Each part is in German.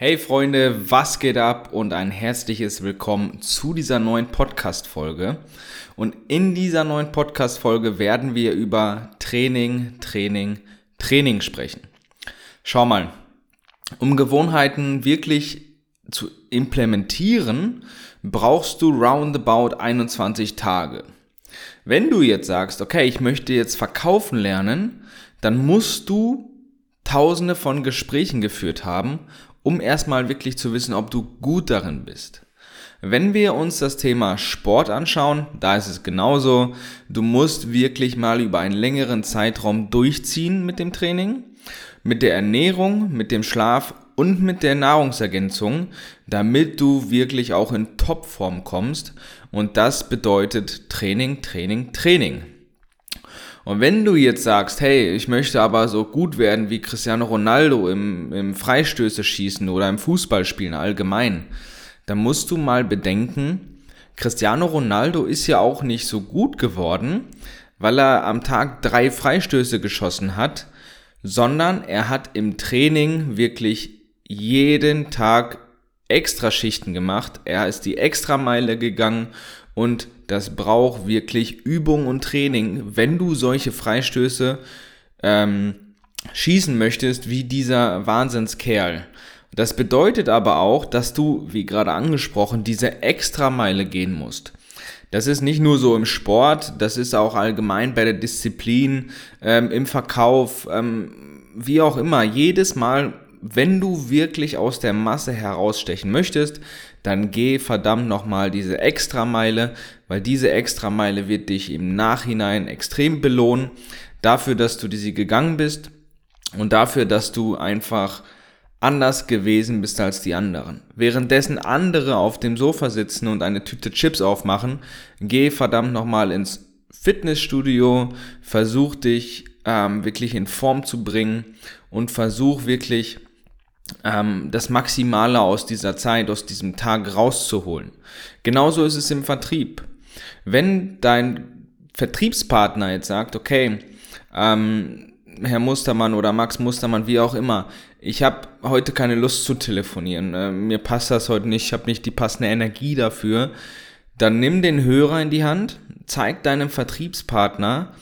Hey Freunde, was geht ab und ein herzliches Willkommen zu dieser neuen Podcast-Folge. Und in dieser neuen Podcast-Folge werden wir über Training, Training, Training sprechen. Schau mal, um Gewohnheiten wirklich zu implementieren, brauchst du roundabout 21 Tage. Wenn du jetzt sagst, okay, ich möchte jetzt verkaufen lernen, dann musst du tausende von Gesprächen geführt haben um erstmal wirklich zu wissen, ob du gut darin bist. Wenn wir uns das Thema Sport anschauen, da ist es genauso. Du musst wirklich mal über einen längeren Zeitraum durchziehen mit dem Training, mit der Ernährung, mit dem Schlaf und mit der Nahrungsergänzung, damit du wirklich auch in Topform kommst. Und das bedeutet Training, Training, Training. Und wenn du jetzt sagst, hey, ich möchte aber so gut werden wie Cristiano Ronaldo im, im Freistöße schießen oder im Fußballspielen allgemein, dann musst du mal bedenken, Cristiano Ronaldo ist ja auch nicht so gut geworden, weil er am Tag drei Freistöße geschossen hat, sondern er hat im Training wirklich jeden Tag extra Schichten gemacht. Er ist die Extrameile gegangen und das braucht wirklich Übung und Training, wenn du solche Freistöße ähm, schießen möchtest wie dieser Wahnsinnskerl. Das bedeutet aber auch, dass du, wie gerade angesprochen, diese Extrameile gehen musst. Das ist nicht nur so im Sport, das ist auch allgemein bei der Disziplin, ähm, im Verkauf, ähm, wie auch immer. Jedes Mal wenn du wirklich aus der Masse herausstechen möchtest, dann geh verdammt nochmal diese Extrameile, weil diese Extrameile wird dich im Nachhinein extrem belohnen dafür, dass du diese gegangen bist und dafür, dass du einfach anders gewesen bist als die anderen. Währenddessen andere auf dem Sofa sitzen und eine Tüte Chips aufmachen, geh verdammt nochmal ins Fitnessstudio, versuch dich ähm, wirklich in Form zu bringen und versuch wirklich ähm, das Maximale aus dieser Zeit, aus diesem Tag rauszuholen. Genauso ist es im Vertrieb. Wenn dein Vertriebspartner jetzt sagt, okay, ähm, Herr Mustermann oder Max Mustermann, wie auch immer, ich habe heute keine Lust zu telefonieren, äh, mir passt das heute nicht, ich habe nicht die passende Energie dafür, dann nimm den Hörer in die Hand, zeig deinem Vertriebspartner,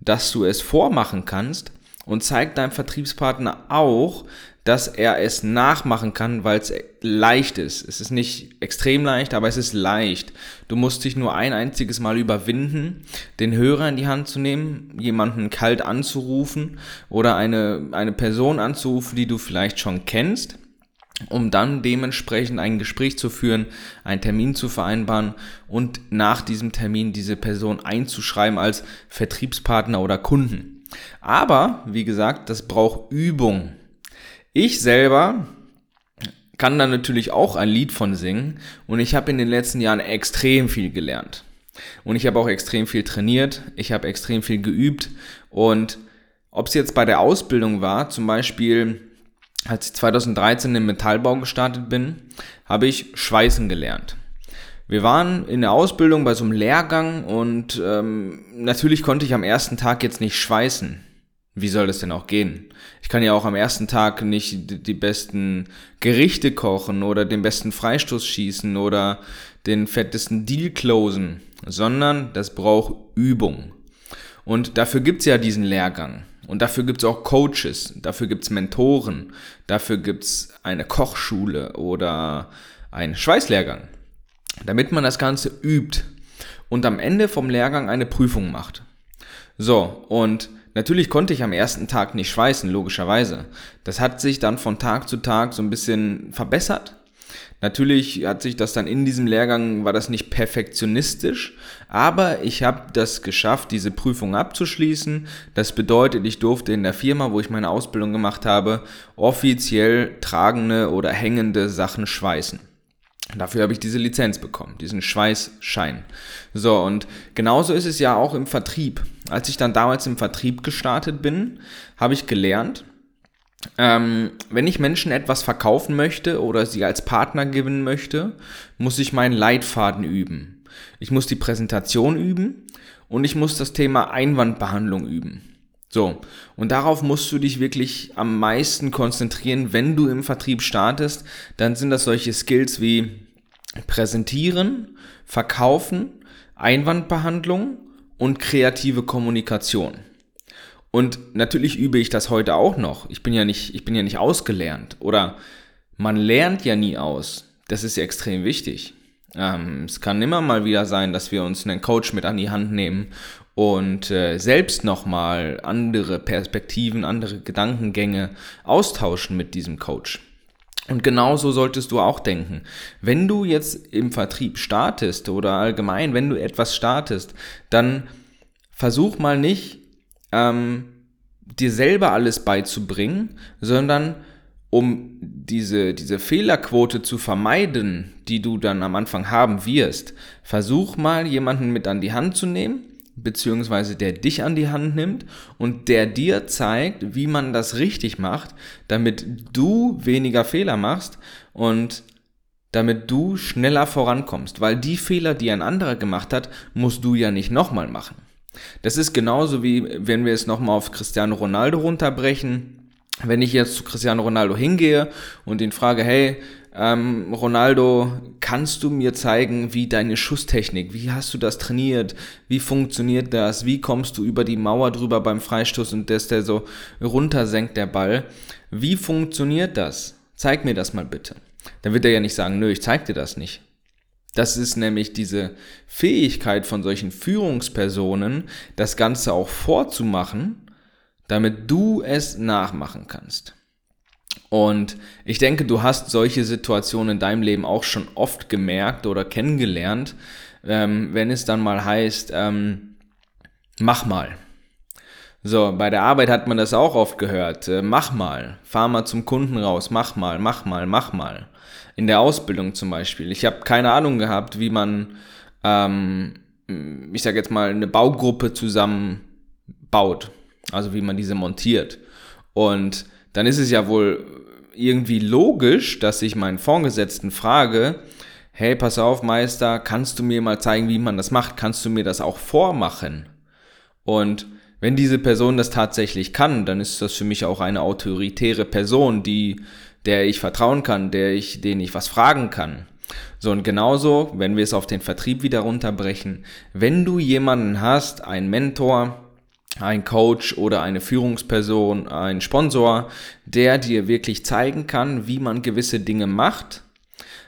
dass du es vormachen kannst und zeig deinem Vertriebspartner auch, dass er es nachmachen kann, weil es leicht ist. Es ist nicht extrem leicht, aber es ist leicht. Du musst dich nur ein einziges Mal überwinden, den Hörer in die Hand zu nehmen, jemanden kalt anzurufen oder eine, eine Person anzurufen, die du vielleicht schon kennst, um dann dementsprechend ein Gespräch zu führen, einen Termin zu vereinbaren und nach diesem Termin diese Person einzuschreiben als Vertriebspartner oder Kunden. Aber, wie gesagt, das braucht Übung. Ich selber kann da natürlich auch ein Lied von singen und ich habe in den letzten Jahren extrem viel gelernt. Und ich habe auch extrem viel trainiert, ich habe extrem viel geübt und ob es jetzt bei der Ausbildung war, zum Beispiel als ich 2013 im Metallbau gestartet bin, habe ich Schweißen gelernt. Wir waren in der Ausbildung bei so einem Lehrgang und ähm, natürlich konnte ich am ersten Tag jetzt nicht schweißen. Wie soll das denn auch gehen? Ich kann ja auch am ersten Tag nicht die besten Gerichte kochen oder den besten Freistoß schießen oder den fettesten Deal closen, sondern das braucht Übung. Und dafür gibt's ja diesen Lehrgang. Und dafür gibt's auch Coaches, dafür gibt's Mentoren, dafür gibt's eine Kochschule oder einen Schweißlehrgang, damit man das Ganze übt und am Ende vom Lehrgang eine Prüfung macht. So, und Natürlich konnte ich am ersten Tag nicht schweißen, logischerweise. Das hat sich dann von Tag zu Tag so ein bisschen verbessert. Natürlich hat sich das dann in diesem Lehrgang, war das nicht perfektionistisch, aber ich habe das geschafft, diese Prüfung abzuschließen. Das bedeutet, ich durfte in der Firma, wo ich meine Ausbildung gemacht habe, offiziell tragende oder hängende Sachen schweißen. Dafür habe ich diese Lizenz bekommen, diesen Schweißschein. So, und genauso ist es ja auch im Vertrieb. Als ich dann damals im Vertrieb gestartet bin, habe ich gelernt, ähm, wenn ich Menschen etwas verkaufen möchte oder sie als Partner gewinnen möchte, muss ich meinen Leitfaden üben. Ich muss die Präsentation üben und ich muss das Thema Einwandbehandlung üben. So, und darauf musst du dich wirklich am meisten konzentrieren, wenn du im Vertrieb startest. Dann sind das solche Skills wie Präsentieren, Verkaufen, Einwandbehandlung und kreative Kommunikation. Und natürlich übe ich das heute auch noch. Ich bin ja nicht, ich bin ja nicht ausgelernt. Oder man lernt ja nie aus. Das ist ja extrem wichtig. Ähm, es kann immer mal wieder sein, dass wir uns einen Coach mit an die Hand nehmen und äh, selbst nochmal andere Perspektiven, andere Gedankengänge austauschen mit diesem Coach. Und genauso solltest du auch denken. Wenn du jetzt im Vertrieb startest oder allgemein, wenn du etwas startest, dann versuch mal nicht, ähm, dir selber alles beizubringen, sondern um diese, diese Fehlerquote zu vermeiden, die du dann am Anfang haben wirst, versuch mal jemanden mit an die Hand zu nehmen, beziehungsweise der dich an die Hand nimmt und der dir zeigt, wie man das richtig macht, damit du weniger Fehler machst und damit du schneller vorankommst, weil die Fehler, die ein anderer gemacht hat, musst du ja nicht nochmal machen. Das ist genauso wie, wenn wir es nochmal auf Cristiano Ronaldo runterbrechen. Wenn ich jetzt zu Cristiano Ronaldo hingehe und ihn frage, hey, ähm, Ronaldo, kannst du mir zeigen, wie deine Schusstechnik, wie hast du das trainiert, wie funktioniert das, wie kommst du über die Mauer drüber beim Freistoß und dass der so runtersenkt, der Ball, wie funktioniert das? Zeig mir das mal bitte. Dann wird er ja nicht sagen, nö, ich zeig dir das nicht. Das ist nämlich diese Fähigkeit von solchen Führungspersonen, das Ganze auch vorzumachen, damit du es nachmachen kannst. Und ich denke, du hast solche Situationen in deinem Leben auch schon oft gemerkt oder kennengelernt, ähm, wenn es dann mal heißt, ähm, mach mal. So, bei der Arbeit hat man das auch oft gehört. Äh, mach mal, fahr mal zum Kunden raus, mach mal, mach mal, mach mal in der Ausbildung zum Beispiel. Ich habe keine Ahnung gehabt, wie man, ähm, ich sage jetzt mal, eine Baugruppe zusammenbaut. Also wie man diese montiert. Und dann ist es ja wohl irgendwie logisch, dass ich meinen Vorgesetzten frage, hey, pass auf, Meister, kannst du mir mal zeigen, wie man das macht? Kannst du mir das auch vormachen? Und wenn diese Person das tatsächlich kann, dann ist das für mich auch eine autoritäre Person, die der ich vertrauen kann, der ich, den ich was fragen kann. So, und genauso, wenn wir es auf den Vertrieb wieder runterbrechen, wenn du jemanden hast, einen Mentor, ein Coach oder eine Führungsperson, ein Sponsor, der dir wirklich zeigen kann, wie man gewisse Dinge macht,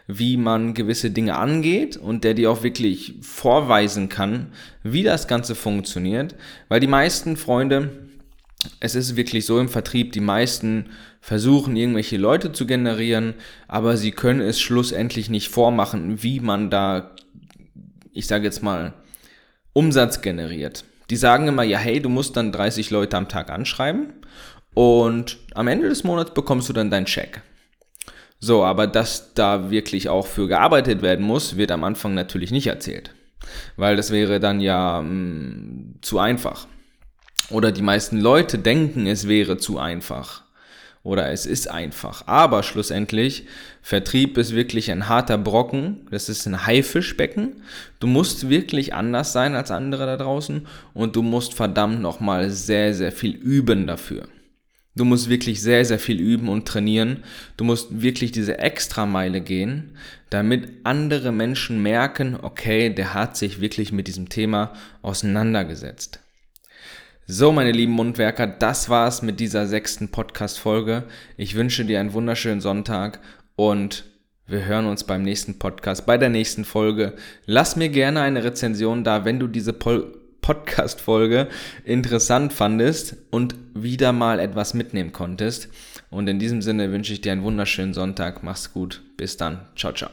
wie man gewisse Dinge angeht und der dir auch wirklich vorweisen kann, wie das Ganze funktioniert, weil die meisten Freunde, es ist wirklich so im Vertrieb, die meisten versuchen irgendwelche Leute zu generieren, aber sie können es schlussendlich nicht vormachen, wie man da, ich sage jetzt mal, Umsatz generiert. Die sagen immer, ja, hey, du musst dann 30 Leute am Tag anschreiben und am Ende des Monats bekommst du dann deinen Check. So, aber dass da wirklich auch für gearbeitet werden muss, wird am Anfang natürlich nicht erzählt. Weil das wäre dann ja mh, mm, zu einfach. Oder die meisten Leute denken, es wäre zu einfach. Oder es ist einfach. Aber schlussendlich, Vertrieb ist wirklich ein harter Brocken. Das ist ein Haifischbecken. Du musst wirklich anders sein als andere da draußen. Und du musst verdammt nochmal sehr, sehr viel üben dafür. Du musst wirklich sehr, sehr viel üben und trainieren. Du musst wirklich diese Extrameile gehen, damit andere Menschen merken, okay, der hat sich wirklich mit diesem Thema auseinandergesetzt. So, meine lieben Mundwerker, das war's mit dieser sechsten Podcast-Folge. Ich wünsche dir einen wunderschönen Sonntag und wir hören uns beim nächsten Podcast, bei der nächsten Folge. Lass mir gerne eine Rezension da, wenn du diese Podcast-Folge interessant fandest und wieder mal etwas mitnehmen konntest. Und in diesem Sinne wünsche ich dir einen wunderschönen Sonntag. Mach's gut. Bis dann. Ciao, ciao.